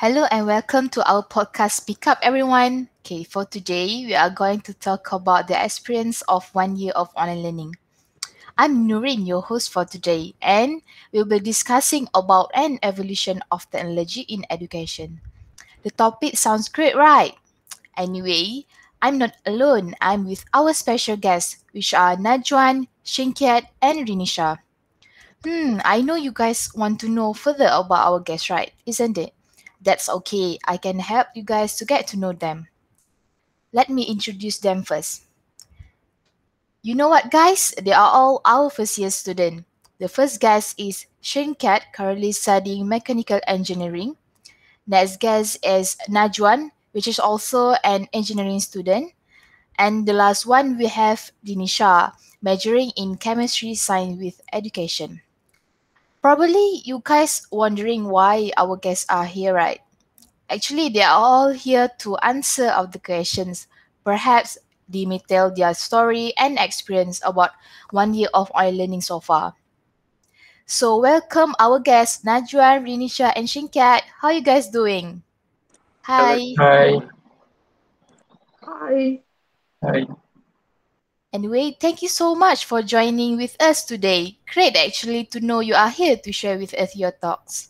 Hello and welcome to our podcast Speak Up Everyone. Okay, for today, we are going to talk about the experience of one year of online learning. I'm Nurin, your host for today, and we'll be discussing about an evolution of technology in education. The topic sounds great, right? Anyway, I'm not alone. I'm with our special guests, which are Najwan, Shinkiat, and Rinisha. Hmm, I know you guys want to know further about our guests, right? Isn't it? That's okay. I can help you guys to get to know them. Let me introduce them first. You know what, guys? They are all our first year student. The first guest is Shane Cat, currently studying mechanical engineering. Next guest is Najwan, which is also an engineering student. And the last one we have Rinisha, majoring in chemistry science with education. Probably you guys wondering why our guests are here, right? Actually, they are all here to answer of the questions. Perhaps they may tell their story and experience about one year of online learning so far. So welcome our guests Najwa, Rinisha, and Shinkat. How you guys doing? Hi. Hi. Hi. Hi. Anyway, thank you so much for joining with us today. Great actually to know you are here to share with us your thoughts.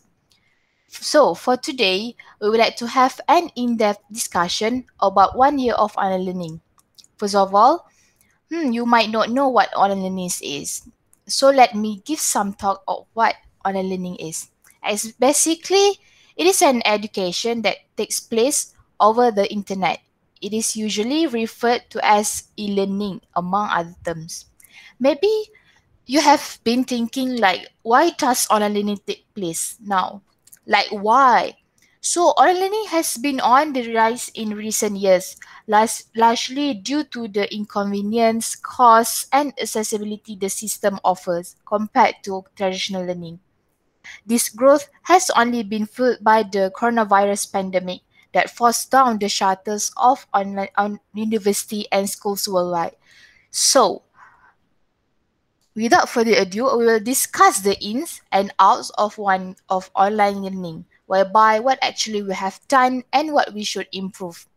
So, for today, we would like to have an in-depth discussion about one year of online learning. First of all, hmm, you might not know what online learning is. So, let me give some talk of what online learning is. As basically, it is an education that takes place over the internet it is usually referred to as e-learning among other terms. Maybe you have been thinking like why does online learning take place now? Like why? So online learning has been on the rise in recent years, largely due to the inconvenience, cost, and accessibility the system offers compared to traditional learning. This growth has only been fueled by the coronavirus pandemic, that forced down the shutters of online on university and schools worldwide. So, without further ado, we will discuss the ins and outs of one of online learning, whereby what actually we have done and what we should improve.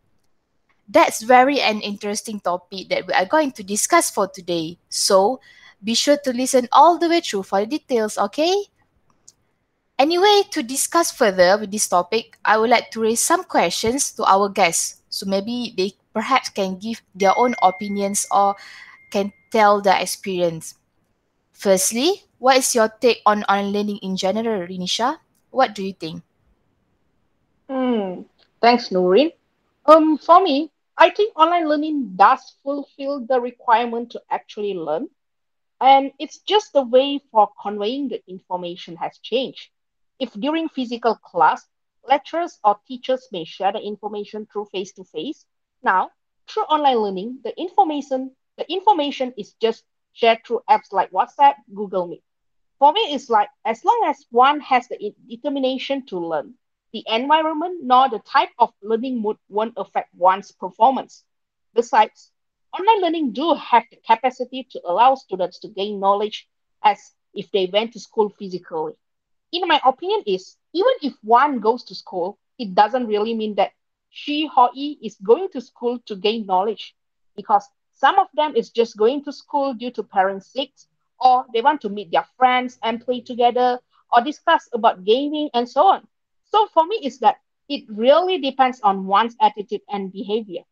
That's very an interesting topic that we are going to discuss for today. So, be sure to listen all the way through for the details, okay? Anyway, to discuss further with this topic, I would like to raise some questions to our guests. So maybe they perhaps can give their own opinions or can tell their experience. Firstly, what is your take on online learning in general, Rinisha? What do you think? Hmm. Thanks, Nurin. Um, for me, I think online learning does fulfill the requirement to actually learn. And it's just the way for conveying the information has changed. If during physical class, lecturers or teachers may share the information through face-to-face, now through online learning, the information the information is just shared through apps like WhatsApp, Google Meet. For me, it's like as long as one has the determination to learn, the environment nor the type of learning mood won't affect one's performance. Besides, online learning do have the capacity to allow students to gain knowledge as if they went to school physically in my opinion, is even if one goes to school, it doesn't really mean that she or he is going to school to gain knowledge because some of them is just going to school due to parents' sick or they want to meet their friends and play together or discuss about gaming and so on. So for me, is that it really depends on one's attitude and behavior.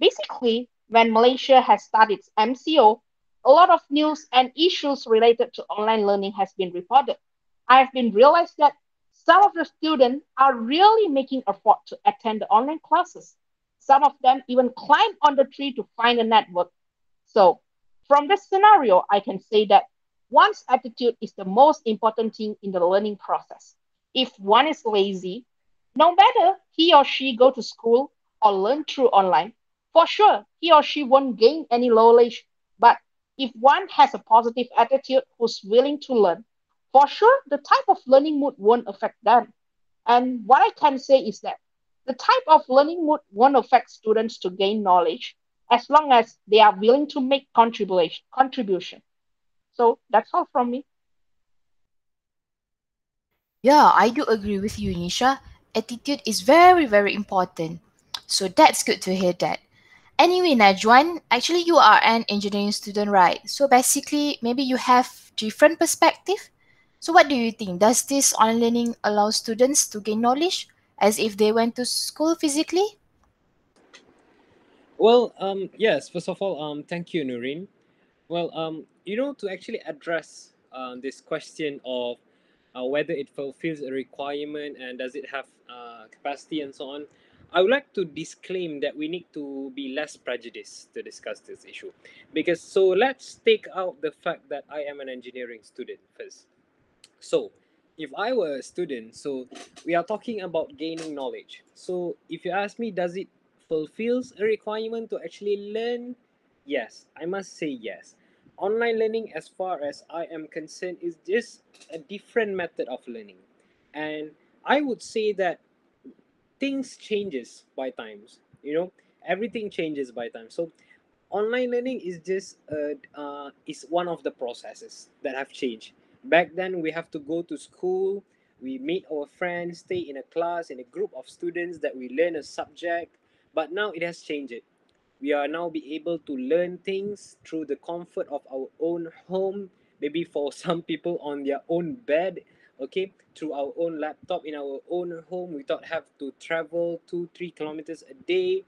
Basically, when Malaysia has started MCO, a lot of news and issues related to online learning has been reported. I have been realized that some of the students are really making effort to attend the online classes. Some of them even climb on the tree to find a network. So from this scenario, I can say that one's attitude is the most important thing in the learning process. If one is lazy, no matter he or she go to school or learn through online, for sure he or she won't gain any knowledge. But if one has a positive attitude who's willing to learn, for sure, the type of learning mood won't affect them. And what I can say is that the type of learning mood won't affect students to gain knowledge as long as they are willing to make contribution. contribution. So that's all from me. Yeah, I do agree with you, Nisha. attitude is very, very important. So that's good to hear that. Anyway, Najwan, actually you are an engineering student, right? So basically, maybe you have different perspective. So what do you think? Does this online learning allow students to gain knowledge as if they went to school physically? Well, um, yes. First of all, um, thank you, Nurin. Well, um, you know, to actually address uh, this question of uh, whether it fulfills a requirement and does it have uh, capacity and so on, I would like to disclaim that we need to be less prejudiced to discuss this issue. Because, so let's take out the fact that I am an engineering student first. So, if I were a student, so we are talking about gaining knowledge. So, if you ask me, does it fulfills a requirement to actually learn? Yes, I must say yes. Online learning, as far as I am concerned, is just a different method of learning. And I would say that things changes by times you know everything changes by time so online learning is just uh, uh, is one of the processes that have changed back then we have to go to school. We meet our friends stay in a class in a group of students that we learn a subject. But now it has changed we are now be able to learn things through the comfort of our own home maybe for some people on their own bed okay? Through our own laptop in our own home without have to travel two three kilometers a day.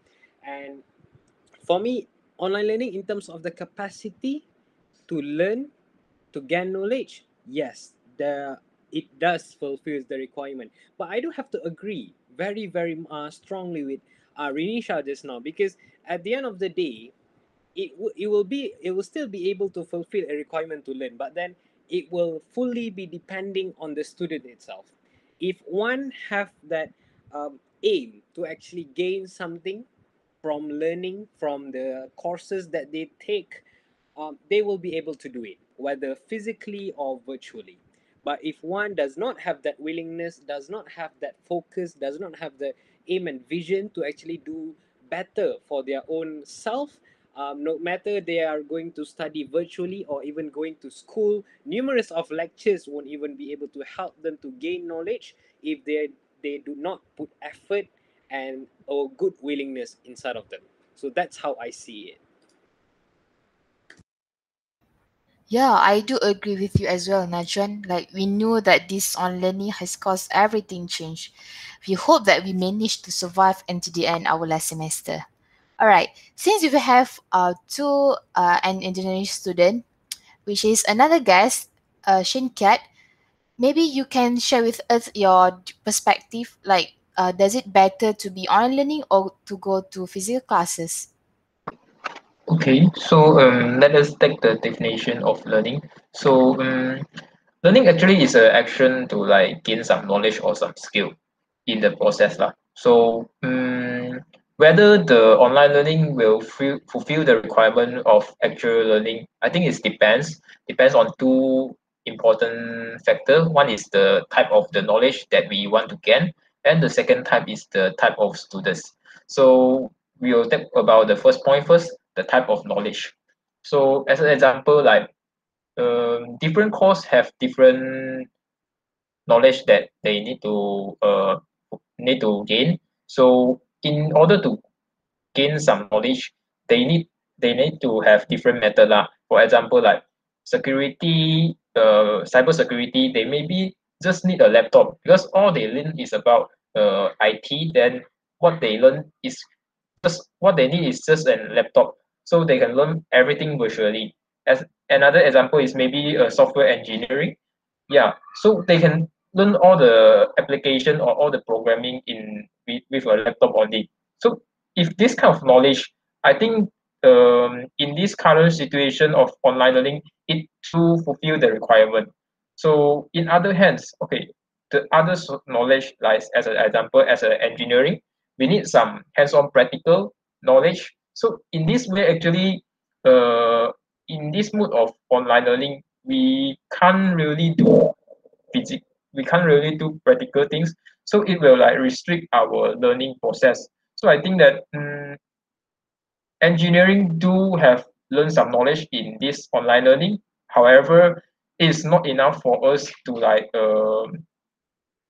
And for me online learning in terms of the capacity to learn to gain knowledge yes the it does fulfill the requirement. But i do have to agree very very uh, strongly with uh, Rinisha just now because at the end of the day it, w- it will be it will still be able to fulfill a requirement to learn but then it will fully be depending on the student itself. If one have that um, aim to actually gain something from learning from the courses that they take um, they will be able to do it whether physically or virtually. But if one does not have that willingness does not have that focus does not have the aim and vision to actually do better for their own self um, no matter they are going to study virtually or even going to school numerous of lectures won't even be able to help them to gain knowledge if they they do not put effort and or good willingness inside of them. So that's how i see it Yeah, I do agree with you as well, Najwan. Like we know that this on learning has caused everything change. We hope that we manage to survive until the end of our last semester. All right. Since we have uh two uh an engineering student, which is another guest, uh Shin Kat, maybe you can share with us your perspective. Like, uh, does it better to be online learning or to go to physical classes? Okay, so um, let us take the definition of learning. So um, learning actually is an action to like gain some knowledge or some skill in the process lah. So um, whether the online learning will fulfill the requirement of actual learning, I think it depends depends on two important factor. One is the type of the knowledge that we want to gain, and the second type is the type of students. So we will talk about the first point first the type of knowledge. So as an example, like um, different course have different knowledge that they need to uh, need to gain. So in order to gain some knowledge, they need they need to have different method lah. For example, like security, uh, cyber security, they maybe just need a laptop because all they learn is about uh, IT. Then what they learn is just what they need is just a laptop so they can learn everything virtually. As another example is maybe a software engineering. Yeah so they can learn all the application or all the programming in with, with a laptop only. So if this kind of knowledge i think um, in this current situation of online learning it to fulfill the requirement. So in other hands okay the other knowledge like as an example as an engineering. We need some hands-on practical knowledge so in this way actually uh in this mode of online learning we can't really do physic we can't really do practical things. So it will like restrict our learning process. So i think that um, engineering do have learned some knowledge in this online learning. However it's not enough for us to like um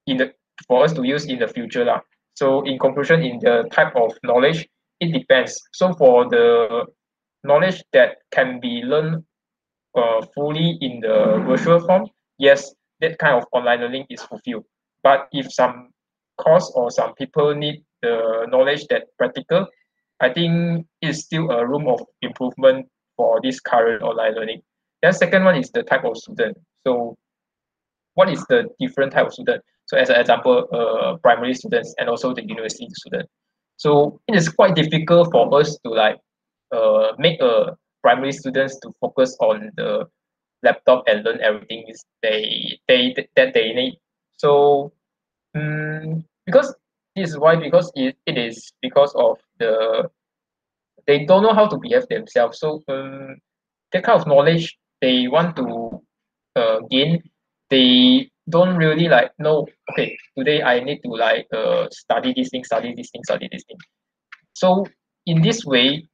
in the for us to use in the future lah. So in conclusion, in the type of knowledge, it depends. So for the knowledge that can be learned uh, fully in the virtual form, yes, that kind of online learning is fulfilled. But if some course or some people need the knowledge that practical, I think it's still a room of improvement for this current online learning. Then second one is the type of student. So what is the different type of student? So as an example, uh, primary students and also the university student. So it is quite difficult for us to like uh, make a primary students to focus on the laptop and learn everything is they they that they need. So um, because this is why because it, it is because of the they don't know how to behave themselves. So um, that kind of knowledge they want to uh, gain, they don't really like know. Okay, today I need to like uh, study this thing, study this thing, study this thing. So in this way,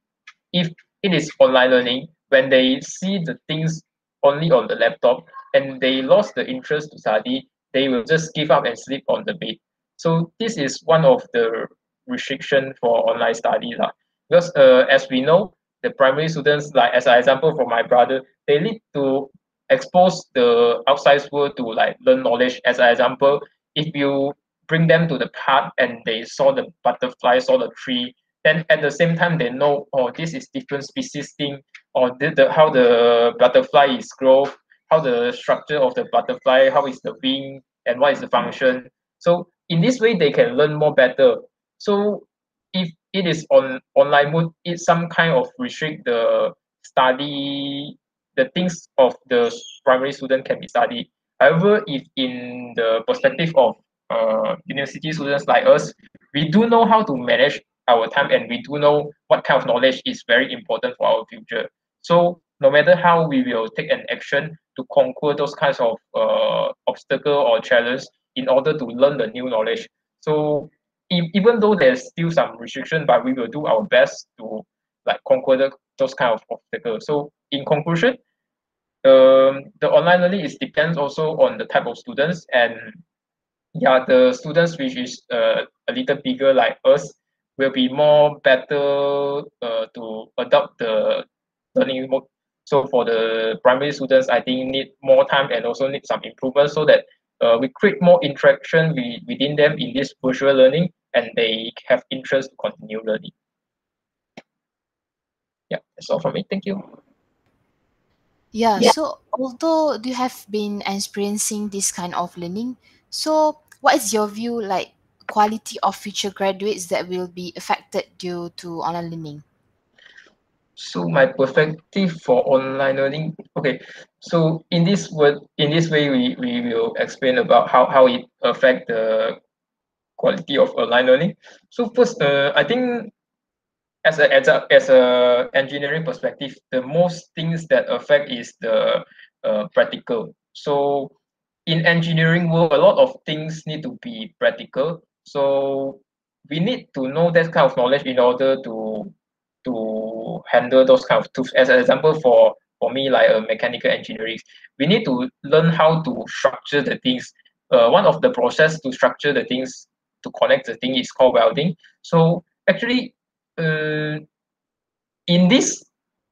if it is online learning, when they see the things only on the laptop and they lost the interest to study, they will just give up and sleep on the bed. So this is one of the restriction for online study lah. Because uh, as we know, the primary students, like as an example for my brother, they need to expose the outside world to like learn knowledge. As an example, if you bring them to the park and they saw the butterfly, saw the tree, then at the same time they know oh this is different species thing or the, the how the butterfly is grow how the structure of the butterfly how is the wing and what is the function so in this way they can learn more better so if it is on online mode it some kind of restrict the study the things of the primary student can be studied. However if in the perspective of uh, university students like us we do know how to manage our time and we do know what kind of knowledge is very important for our future. So no matter how we will take an action to conquer those kinds of uh, obstacle or challenge in order to learn the new knowledge. So even though there's still some restriction but we will do our best to like conquer the, those kind of obstacles so in conclusion um, the online learning is depends also on the type of students and yeah the students which is uh, a little bigger like us will be more better uh, to adopt the learning mode. So for the primary students, I think need more time and also need some improvement so that uh, we create more interaction we, within them in this virtual learning and they have interest to continue learning. Yeah, that's all from me. Thank you. Yeah, Yeah. so although you have been experiencing this kind of learning, so what is your view like quality of future graduates that will be affected due to online learning? So my perspective for online learning, okay. So in this word, in this way, we, we will explain about how, how it affect the quality of online learning. So first, uh, I think as a as a as a engineering perspective, the most things that affect is the uh, practical. So in engineering world, a lot of things need to be practical. So we need to know that kind of knowledge in order to to handle those kind of tools. As an example, for for me, like a mechanical engineering, we need to learn how to structure the things. Uh, one of the process to structure the things to connect the thing is called welding. So actually, uh, in this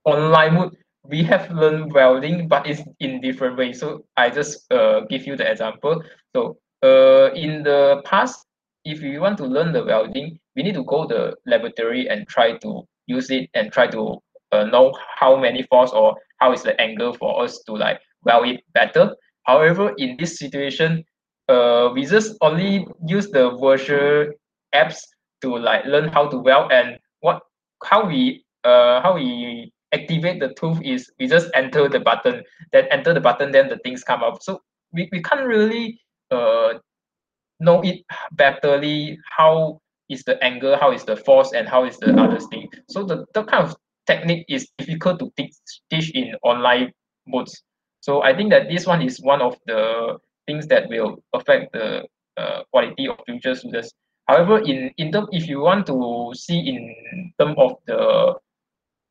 online mode, we have learned welding, but it's in different ways. So I just uh, give you the example. So uh, in the past, if we want to learn the welding, we need to go to the laboratory and try to use it and try to uh, know how many force or how is the angle for us to like weld it better. However, in this situation, uh, we just only use the virtual apps to like learn how to weld and what how we uh how we activate the tool is we just enter the button then enter the button then the things come up. So we, we can't really uh know it betterly how is the angle how is the force and how is the other thing. So the, the kind of technique is difficult to teach, teach in online modes. So i think that this one is one of the things that will affect the uh, quality of future students however in in term if you want to see in term of the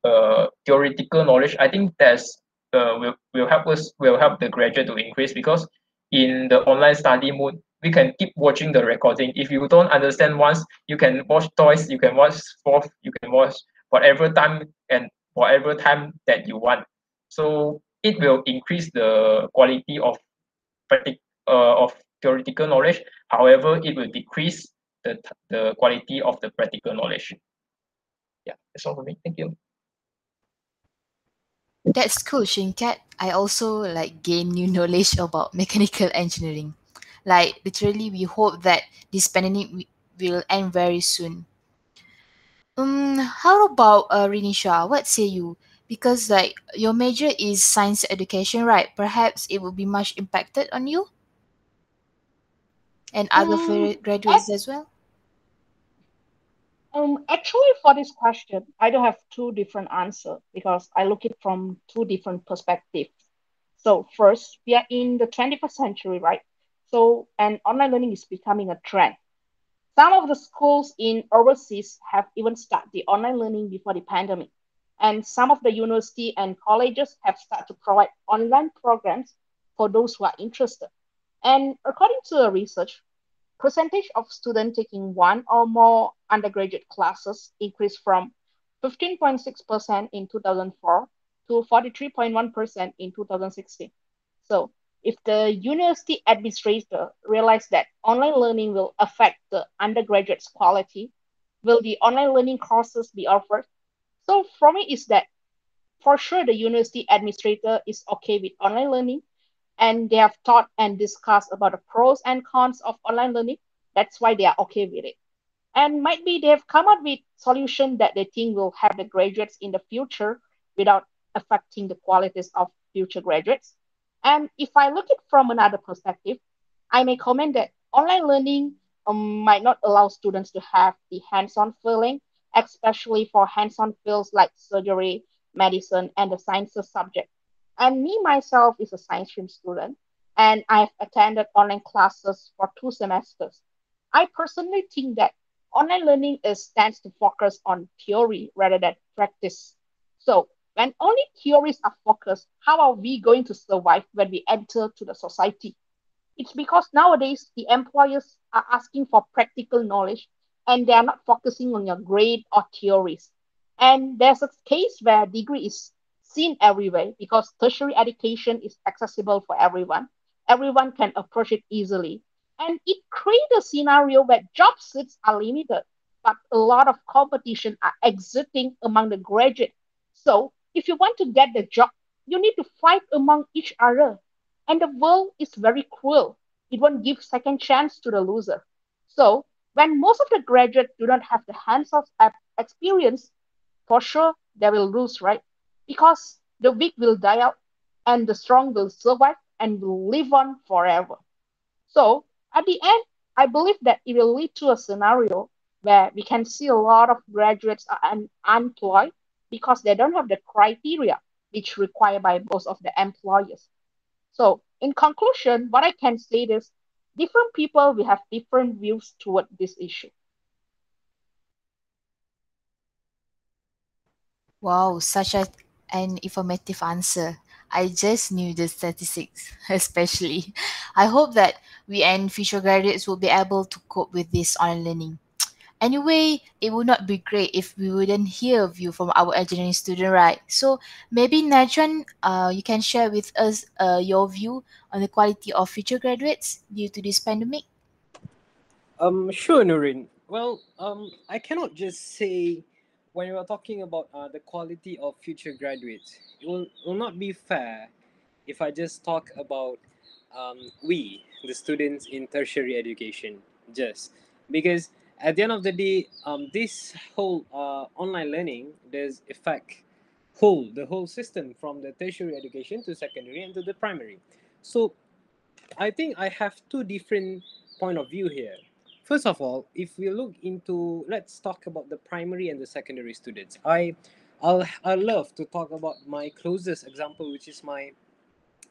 uh, theoretical knowledge i think that's uh, will, will help us will help the graduate to increase because in the online study mode we can keep watching the recording. If you don't understand once, you can watch twice, you can watch fourth, you can watch whatever time and whatever time that you want. So it will increase the quality of uh, of theoretical knowledge. However, it will decrease the, the quality of the practical knowledge. Yeah, that's all for me. Thank you. That's cool, Shinkat. I also like gain new knowledge about mechanical engineering. Like literally, we hope that this pandemic wi- will end very soon. Um, how about uh, Rinisha? What say you? Because like your major is science education, right? Perhaps it will be much impacted on you and other Mm, fa- graduates as well. Um, actually, for this question, I don't have two different answers because I look it from two different perspectives. So first, we are in the 21st century, right? So, and online learning is becoming a trend. Some of the schools in overseas have even started the online learning before the pandemic. And some of the university and colleges have started to provide online programs for those who are interested. And according to the research, percentage of students taking one or more undergraduate classes increased from 15.6% in 2004 to 43.1% in 2016. So, if the university administrator realized that online learning will affect the undergraduate's quality, will the online learning courses be offered? So, for me, is that for sure the university administrator is okay with online learning and they have taught and discussed about the pros and cons of online learning. That's why they are okay with it. And might be they have come up with solution that they think will help the graduates in the future without affecting the qualities of future graduates. And if I look at from another perspective, I may comment that online learning um, might not allow students to have the hands-on feeling, especially for hands-on fields like surgery, medicine, and the sciences subject. And me myself is a science stream student, and I've attended online classes for two semesters. I personally think that online learning is tends to focus on theory rather than practice. So when only theories are focused, how are we going to survive when we enter to the society? It's because nowadays the employers are asking for practical knowledge and they are not focusing on your grade or theories. And there's a case where degree is seen everywhere because tertiary education is accessible for everyone. Everyone can approach it easily. And it creates a scenario where job seats are limited, but a lot of competition are existing among the graduate. So if you want to get the job, you need to fight among each other. And the world is very cruel. It won't give second chance to the loser. So when most of the graduates do not have the hands-on experience, for sure they will lose, right? Because the weak will die out and the strong will survive and will live on forever. So at the end, I believe that it will lead to a scenario where we can see a lot of graduates are un- unemployed because they don't have the criteria which required by most of the employers. So in conclusion, what I can say is different people will have different views toward this issue. Wow, such a, an informative answer. I just knew the statistics, especially. I hope that we and future graduates will be able to cope with this online learning. Anyway, it would not be great if we wouldn't hear of you from our engineering student, right? So maybe Najwan, uh, you can share with us uh, your view on the quality of future graduates due to this pandemic. Um, sure, Nurin. Well, um, I cannot just say when we are talking about uh, the quality of future graduates, it will, will not be fair if I just talk about um, we, the students in tertiary education, just because at the end of the day, um, this whole uh, online learning does affect whole the whole system from the tertiary education to secondary and to the primary. So I think I have two different point of view here. First of all, if we look into let's talk about the primary and the secondary students. I I'll I love to talk about my closest example, which is my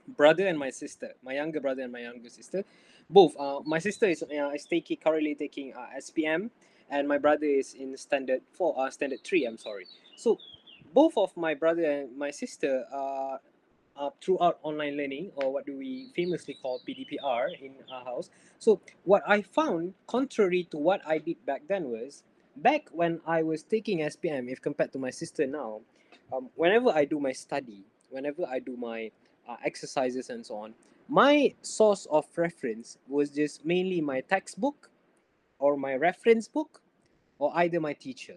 brother and my sister, my younger brother and my younger sister. Both. Uh, my sister is uh, is taking currently taking uh, SPM, and my brother is in standard four, uh, standard three. I'm sorry. So, both of my brother and my sister are uh, throughout online learning, or what do we famously call PDPR in our house. So what I found, contrary to what I did back then, was back when I was taking SPM, if compared to my sister now, um, whenever I do my study, whenever I do my uh, exercises and so on, my source of reference was just mainly my textbook or my reference book or either my teacher.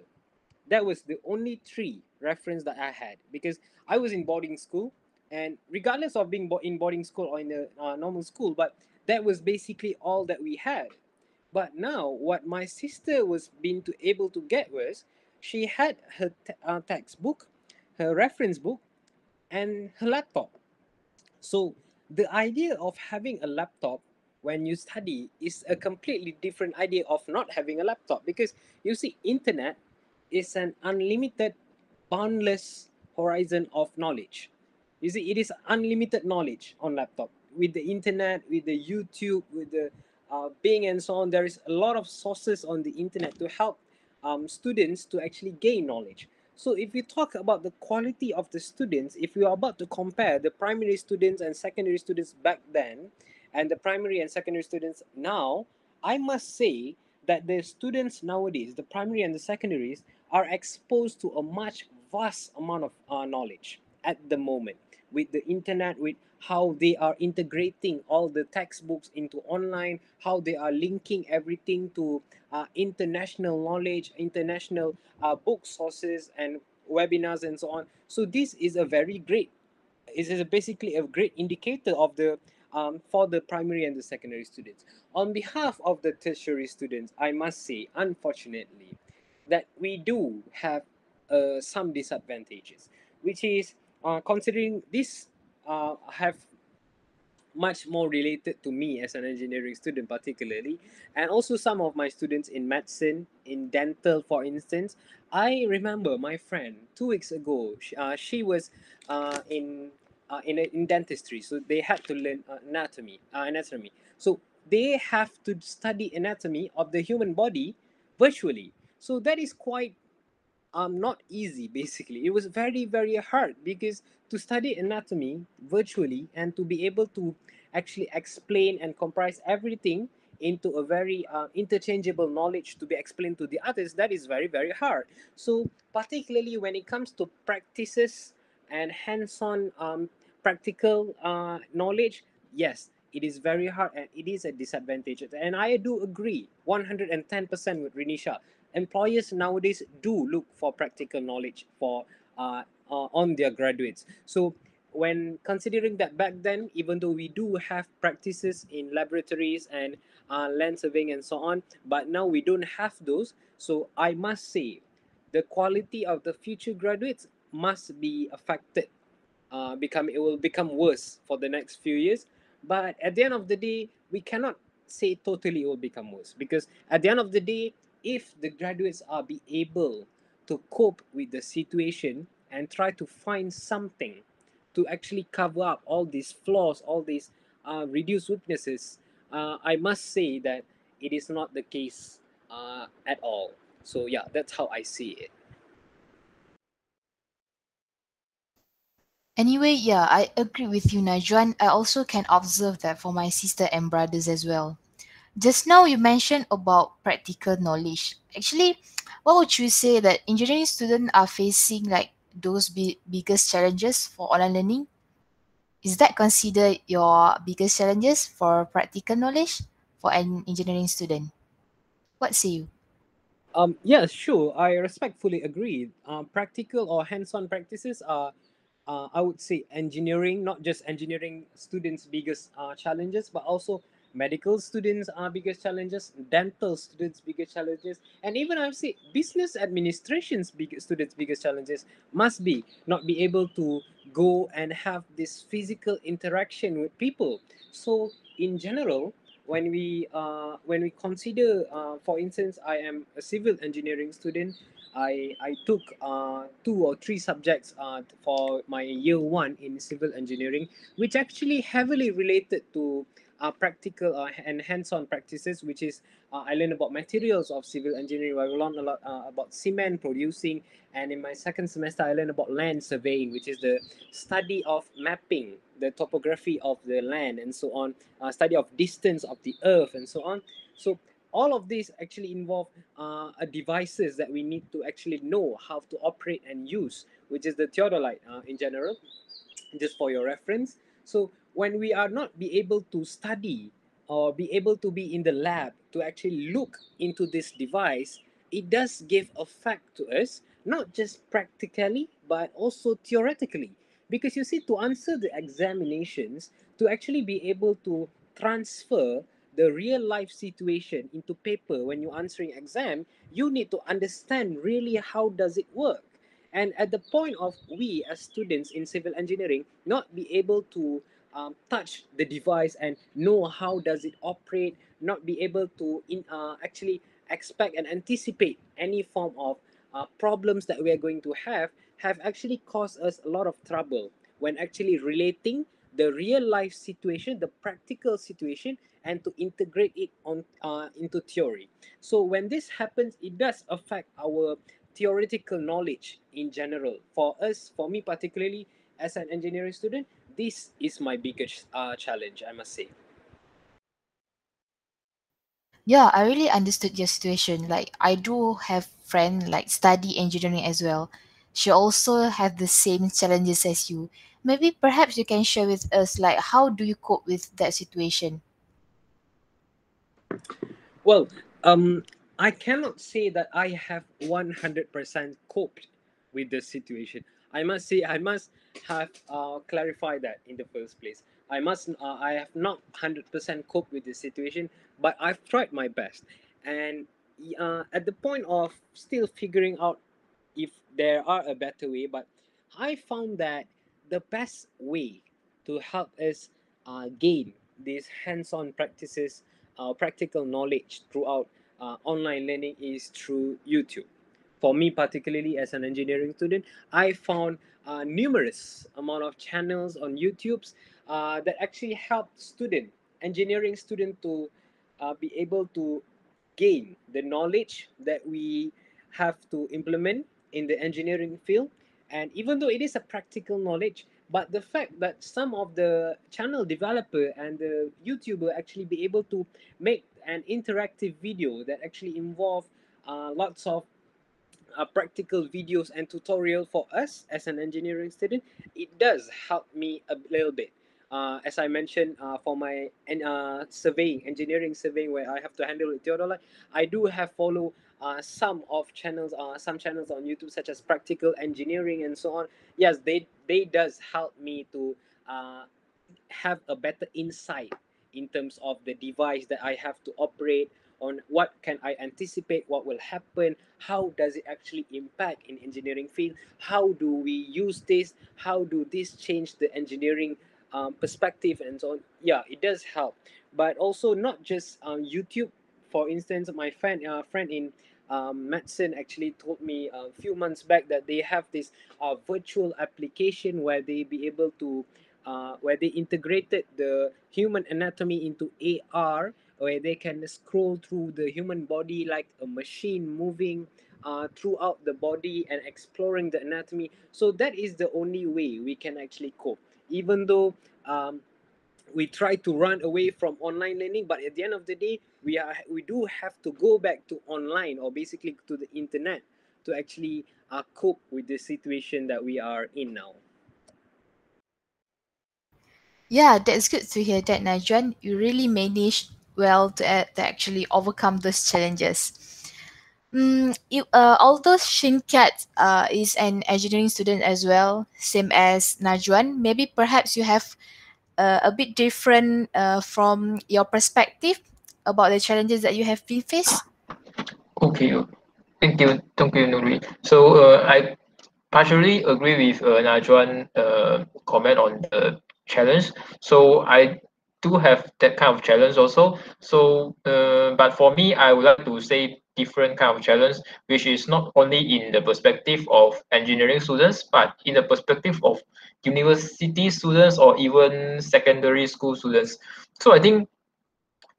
That was the only three reference that I had because I was in boarding school and regardless of being in boarding school or in a uh, normal school, but that was basically all that we had. But now, what my sister was being to able to get was she had her te- uh, textbook, her reference book, and her laptop. So the idea of having a laptop when you study is a completely different idea of not having a laptop because you see internet is an unlimited boundless horizon of knowledge you see it is unlimited knowledge on laptop. With the internet with the youtube with the uh, bing and so on there is a lot of sources on the internet to help um, students to actually gain knowledge. So if we talk about the quality of the students if we are about to compare the primary students and secondary students back then and the primary and secondary students now i must say that the students nowadays the primary and the secondaries are exposed to a much vast amount of uh, knowledge at the moment with the internet with how they are integrating all the textbooks into online how they are linking everything to uh, international knowledge international uh, book sources and webinars and so on. So this is a very great it is basically a great indicator of the um, for the primary and the secondary students. On behalf of the tertiary students i must say unfortunately that we do have uh, some disadvantages which is uh, considering this uh, have much more related to me as an engineering student particularly and also some of my students in medicine in dental for instance. I remember my friend two weeks ago she, uh, she was uh, in uh, in, in dentistry. So they had to learn uh, anatomy uh, anatomy. So they have to study anatomy of the human body virtually. So that is quite um not easy basically. It was very very hard because to study anatomy virtually and to be able to actually explain and comprise everything into a very uh, interchangeable knowledge to be explained to the others that is very very hard. So particularly when it comes to practices and hands-on um, practical uh, knowledge yes it is very hard and it is a disadvantage. And i do agree 110% with Rinisha employers nowadays do look for practical knowledge for uh, uh, on their graduates. So when considering that back then even though we do have practices in laboratories and uh, land surveying and so on but now we don't have those. So i must say the quality of the future graduates must be affected uh, become it will become worse for the next few years. But at the end of the day we cannot say totally it will become worse because at the end of the day if the graduates are be able to cope with the situation and try to find something to actually cover up all these flaws all these uh, reduced weaknesses uh, i must say that it is not the case uh, at all so yeah that's how i see it Anyway, yeah, I agree with you, Najwan. I also can observe that for my sister and brothers as well. Just now you mentioned about practical knowledge. Actually, what would you say that engineering students are facing like those bi- biggest challenges for online learning? Is that considered your biggest challenges for practical knowledge for an engineering student? What say you? um yeah sure i respectfully agree uh, practical or hands-on practices are uh, I would say engineering, not just engineering students' biggest uh, challenges, but also medical students' are biggest challenges, dental students' biggest challenges, and even I say business administration's biggest students' biggest challenges must be not be able to go and have this physical interaction with people. So in general, when we uh, when we consider, uh, for instance, I am a civil engineering student. I I took uh, two or three subjects uh, for my year one in civil engineering, which actually heavily related to uh, practical uh, and hands-on practices, which is uh, I learned about materials of civil engineering. I learned a lot uh, about cement producing, and in my second semester, I learned about land surveying, which is the study of mapping the topography of the land and so on, uh, study of distance of the earth and so on. So all of these actually involve uh, devices that we need to actually know how to operate and use, which is the theodolite uh, in general, just for your reference. So when we are not be able to study or be able to be in the lab to actually look into this device, it does give effect to us, not just practically, but also theoretically. Because you see, to answer the examinations, to actually be able to transfer the real life situation into paper when you're answering exam, you need to understand really how does it work. And at the point of we as students in civil engineering not be able to um, touch the device and know how does it operate, not be able to in, uh, actually expect and anticipate any form of uh, problems that we are going to have, have actually caused us a lot of trouble when actually relating the real life situation, the practical situation, and to integrate it on uh, into theory. So when this happens, it does affect our theoretical knowledge in general. For us, for me particularly as an engineering student, this is my biggest uh, challenge, I must say. Yeah, I really understood your situation. Like I do have friend like study engineering as well. She also have the same challenges as you. Maybe perhaps you can share with us like how do you cope with that situation? Well, um, I cannot say that I have 100% coped with the situation. I must say, I must have uh, clarified that in the first place. I must, uh, I have not 100% coped with the situation, but I've tried my best. And uh, at the point of still figuring out if there are a better way, but I found that the best way to help us uh, gain these hands-on practices, uh, practical knowledge throughout uh, online learning is through YouTube. For me, particularly as an engineering student, I found uh, numerous amount of channels on YouTube's uh, that actually help student, engineering student to uh, be able to gain the knowledge that we have to implement in the engineering field. And even though it is a practical knowledge, but the fact that some of the channel developer and the YouTuber actually be able to make an interactive video that actually involve uh, lots of uh, practical videos and tutorial for us as an engineering student, it does help me a little bit. Uh, as I mentioned, uh, for my uh, surveying, engineering surveying, where I have to handle with I do have follow uh, some of channels, uh, some channels on YouTube, such as practical engineering and so on. Yes, they they does help me to uh, have a better insight in terms of the device that I have to operate on what can I anticipate what will happen how does it actually impact in engineering field how do we use this how do this change the engineering um, perspective and so on. Yeah it does help. But also not just um, youtube. For instance my friend uh, friend in um, actually told me a few months back that they have this uh, virtual application where they be able to uh, where they integrated the human anatomy into AR where they can scroll through the human body like a machine moving uh, throughout the body and exploring the anatomy. So that is the only way we can actually cope. Even though um, we try to run away from online learning, but at the end of the day, we are we do have to go back to online or basically to the internet to actually uh, cope with the situation that we are in now. Yeah, that's good to hear that, Najwan. You really managed well to, uh, to actually overcome those challenges. Mm, you, uh, although Shinkat uh, is an engineering student as well, same as Najwan, maybe perhaps you have uh, a bit different uh, from your perspective about the challenges that you have been faced. Okay, thank you, thank you, Nuri. So uh, I partially agree with uh, Najwan uh, comment on the challenge. So I do have that kind of challenge also. So, uh, but for me, I would like to say different kind of challenge, which is not only in the perspective of engineering students, but in the perspective of university students or even secondary school students. So I think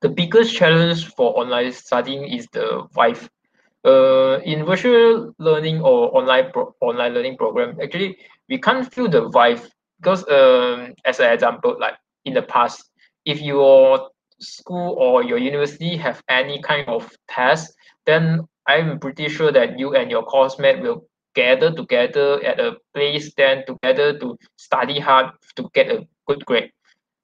the biggest challenge for online studying is the Vive. Uh, in virtual learning or online pro- online learning program, actually we can't feel the Vive because um, as an example, like in the past, if your school or your university have any kind of test, then I'm pretty sure that you and your coursemate will gather together at a place then together to study hard to get a good grade.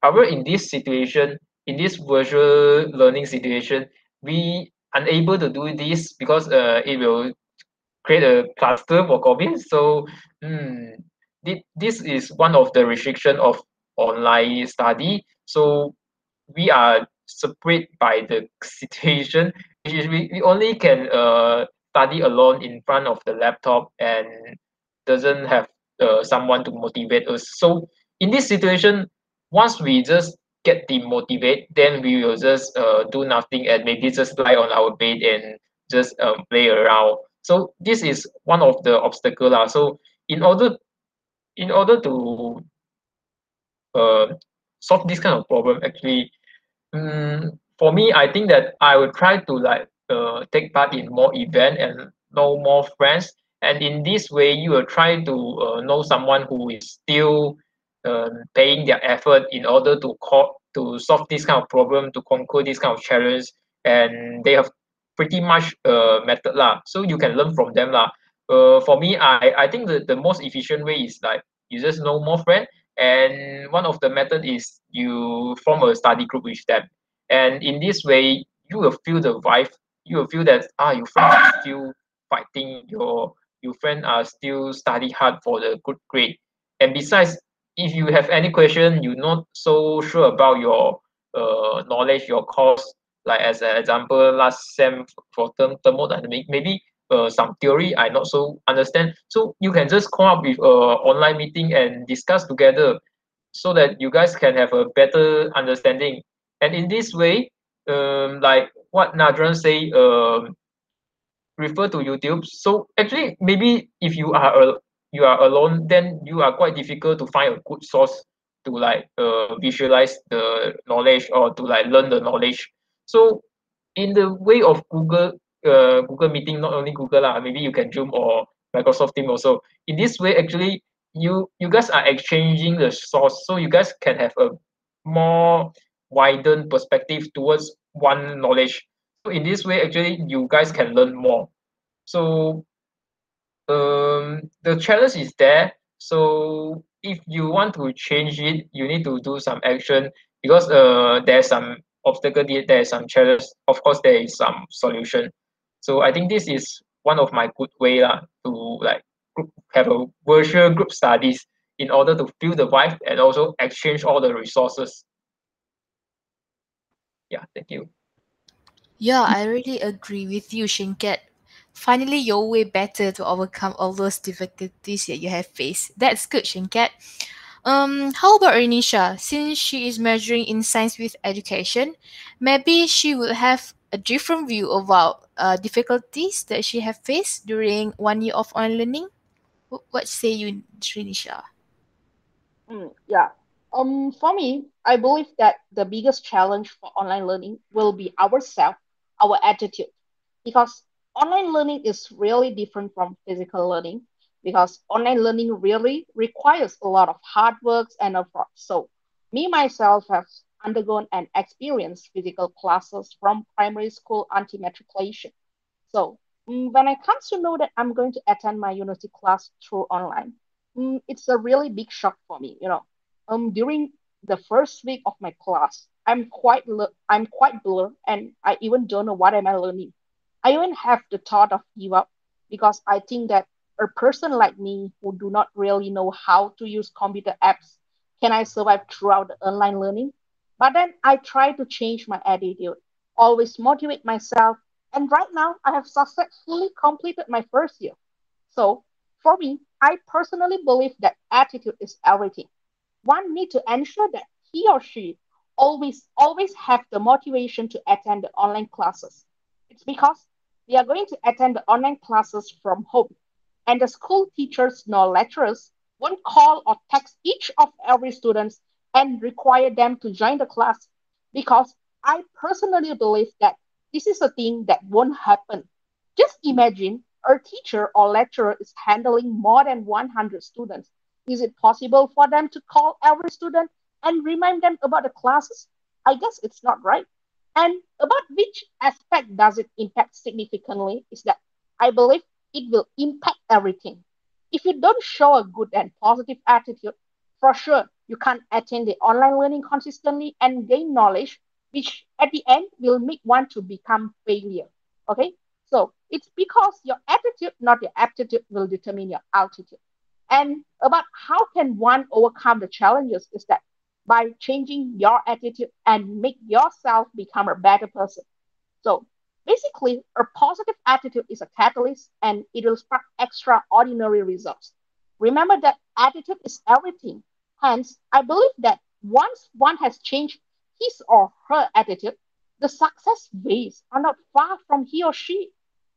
However, in this situation, in this virtual learning situation, we are unable to do this because uh, it will create a cluster for COVID. So mm, this is one of the restriction of online study. So we are separate by the situation, which is we, we only can uh, study alone in front of the laptop and doesn't have uh, someone to motivate us. So in this situation, once we just get demotivated, then we will just uh, do nothing and maybe just lie on our bed and just um, play around. So this is one of the obstacle. So in order in order to uh, solve this kind of problem, actually, um, for me, I think that I will try to like uh, take part in more event and know more friends. And in this way, you will try to uh, know someone who is still um, paying their effort in order to co- to solve this kind of problem, to conquer this kind of challenge. And they have pretty much uh, method lah. So you can learn from them lah. Uh, for me, I, I think the, the most efficient way is like you just know more friend. And one of the method is you form a study group with them. And in this way, you will feel the vibe. You will feel that ah, your friend are still fighting. Your your friend are still study hard for the good grade. And besides, if you have any question, you're not so sure about your uh, knowledge, your course, like as an example, last sem for term thermodynamic, maybe uh, some theory I not so understand. So you can just come up with a online meeting and discuss together so that you guys can have a better understanding. And in this way, um, like what Nadran say, um, refer to YouTube. So actually, maybe if you are a you are alone, then you are quite difficult to find a good source to like uh, visualize the knowledge or to like learn the knowledge. So in the way of Google uh, Google Meeting, not only Google lah, maybe you can Zoom or Microsoft Team also. In this way, actually, you you guys are exchanging the source, so you guys can have a more widened perspective towards one knowledge. So in this way, actually, you guys can learn more. So um, the challenge is there. So if you want to change it, you need to do some action because uh, there's some obstacle, there's some challenge. Of course, there is some solution. So I think this is one of my good way lah, to like group, have a virtual group studies in order to feel the vibe and also exchange all the resources. Yeah, thank you. Yeah, I really agree with you, Shinket. Finally, your way better to overcome all those difficulties that you have faced. That's good, Shinket. Um, how about Rinisha? Since she is majoring in science with education, maybe she would have a different view about uh, difficulties that she have faced during one year of online learning. What say you, Rinisha? Mm, yeah. Um, for me, I believe that the biggest challenge for online learning will be ourselves, our attitude, because online learning is really different from physical learning because online learning really requires a lot of hard work and effort. So me myself have undergone and experienced physical classes from primary school anti-matriculation. So mm, when I come to know that I'm going to attend my university class through online, mm, it's a really big shock for me. You know, um, during the first week of my class, I'm quite I'm quite blur, and I even don't know what am I learning. I even have the thought of give up because I think that a person like me who do not really know how to use computer apps, can I survive throughout the online learning? But then I try to change my attitude, always motivate myself. And right now, I have successfully completed my first year. So for me, I personally believe that attitude is everything. One need to ensure that he or she always, always have the motivation to attend the online classes. It's because they are going to attend the online classes from home. And the school teachers nor lecturers won't call or text each of every student and require them to join the class because I personally believe that this is a thing that won't happen. Just imagine a teacher or lecturer is handling more than 100 students. Is it possible for them to call every student and remind them about the classes? I guess it's not right. And about which aspect does it impact significantly is that I believe it will impact everything. If you don't show a good and positive attitude, for sure you can't attend the online learning consistently and gain knowledge, which at the end will make one to become failure. Okay, so it's because your attitude, not your aptitude, will determine your altitude. And about how can one overcome the challenges is that by changing your attitude and make yourself become a better person. So basically, a positive attitude is a catalyst and it will spark extraordinary results. Remember that attitude is everything. Hence, I believe that once one has changed his or her attitude, the success ways are not far from he or she.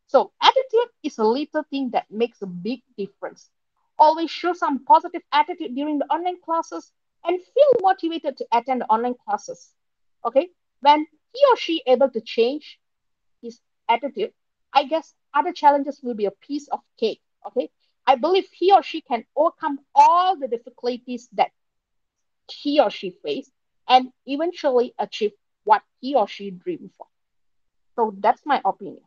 So, attitude is a little thing that makes a big difference. Always show some positive attitude during the online classes and feel motivated to attend the online classes. Okay, when he or she able to change his attitude, I guess other challenges will be a piece of cake. Okay, I believe he or she can overcome all the difficulties that he or she face and eventually achieve what he or she dreamed for. So that's my opinion.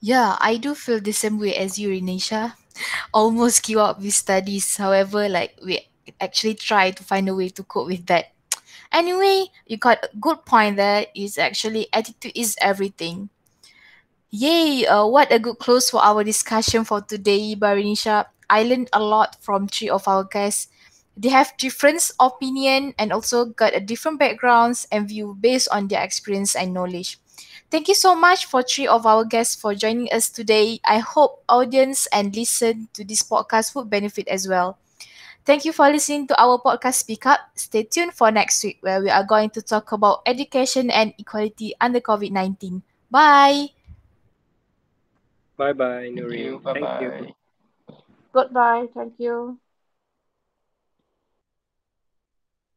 Yeah, I do feel the same way as you, Rinisha. Almost give up with studies. However, like we actually try to find a way to cope with that. Anyway, you got a good point there is actually attitude is everything. Yay, uh, what a good close for our discussion for today, Barinisha. I learned a lot from three of our guests. They have different opinion and also got a different backgrounds and view based on their experience and knowledge. Thank you so much for three of our guests for joining us today. I hope audience and listen to this podcast would benefit as well. Thank you for listening to our podcast Speak Up. Stay tuned for next week where we are going to talk about education and equality under COVID-19. Bye. Bye bye, Nuri. Thank you. Thank you. Bye-bye. Goodbye. Thank you.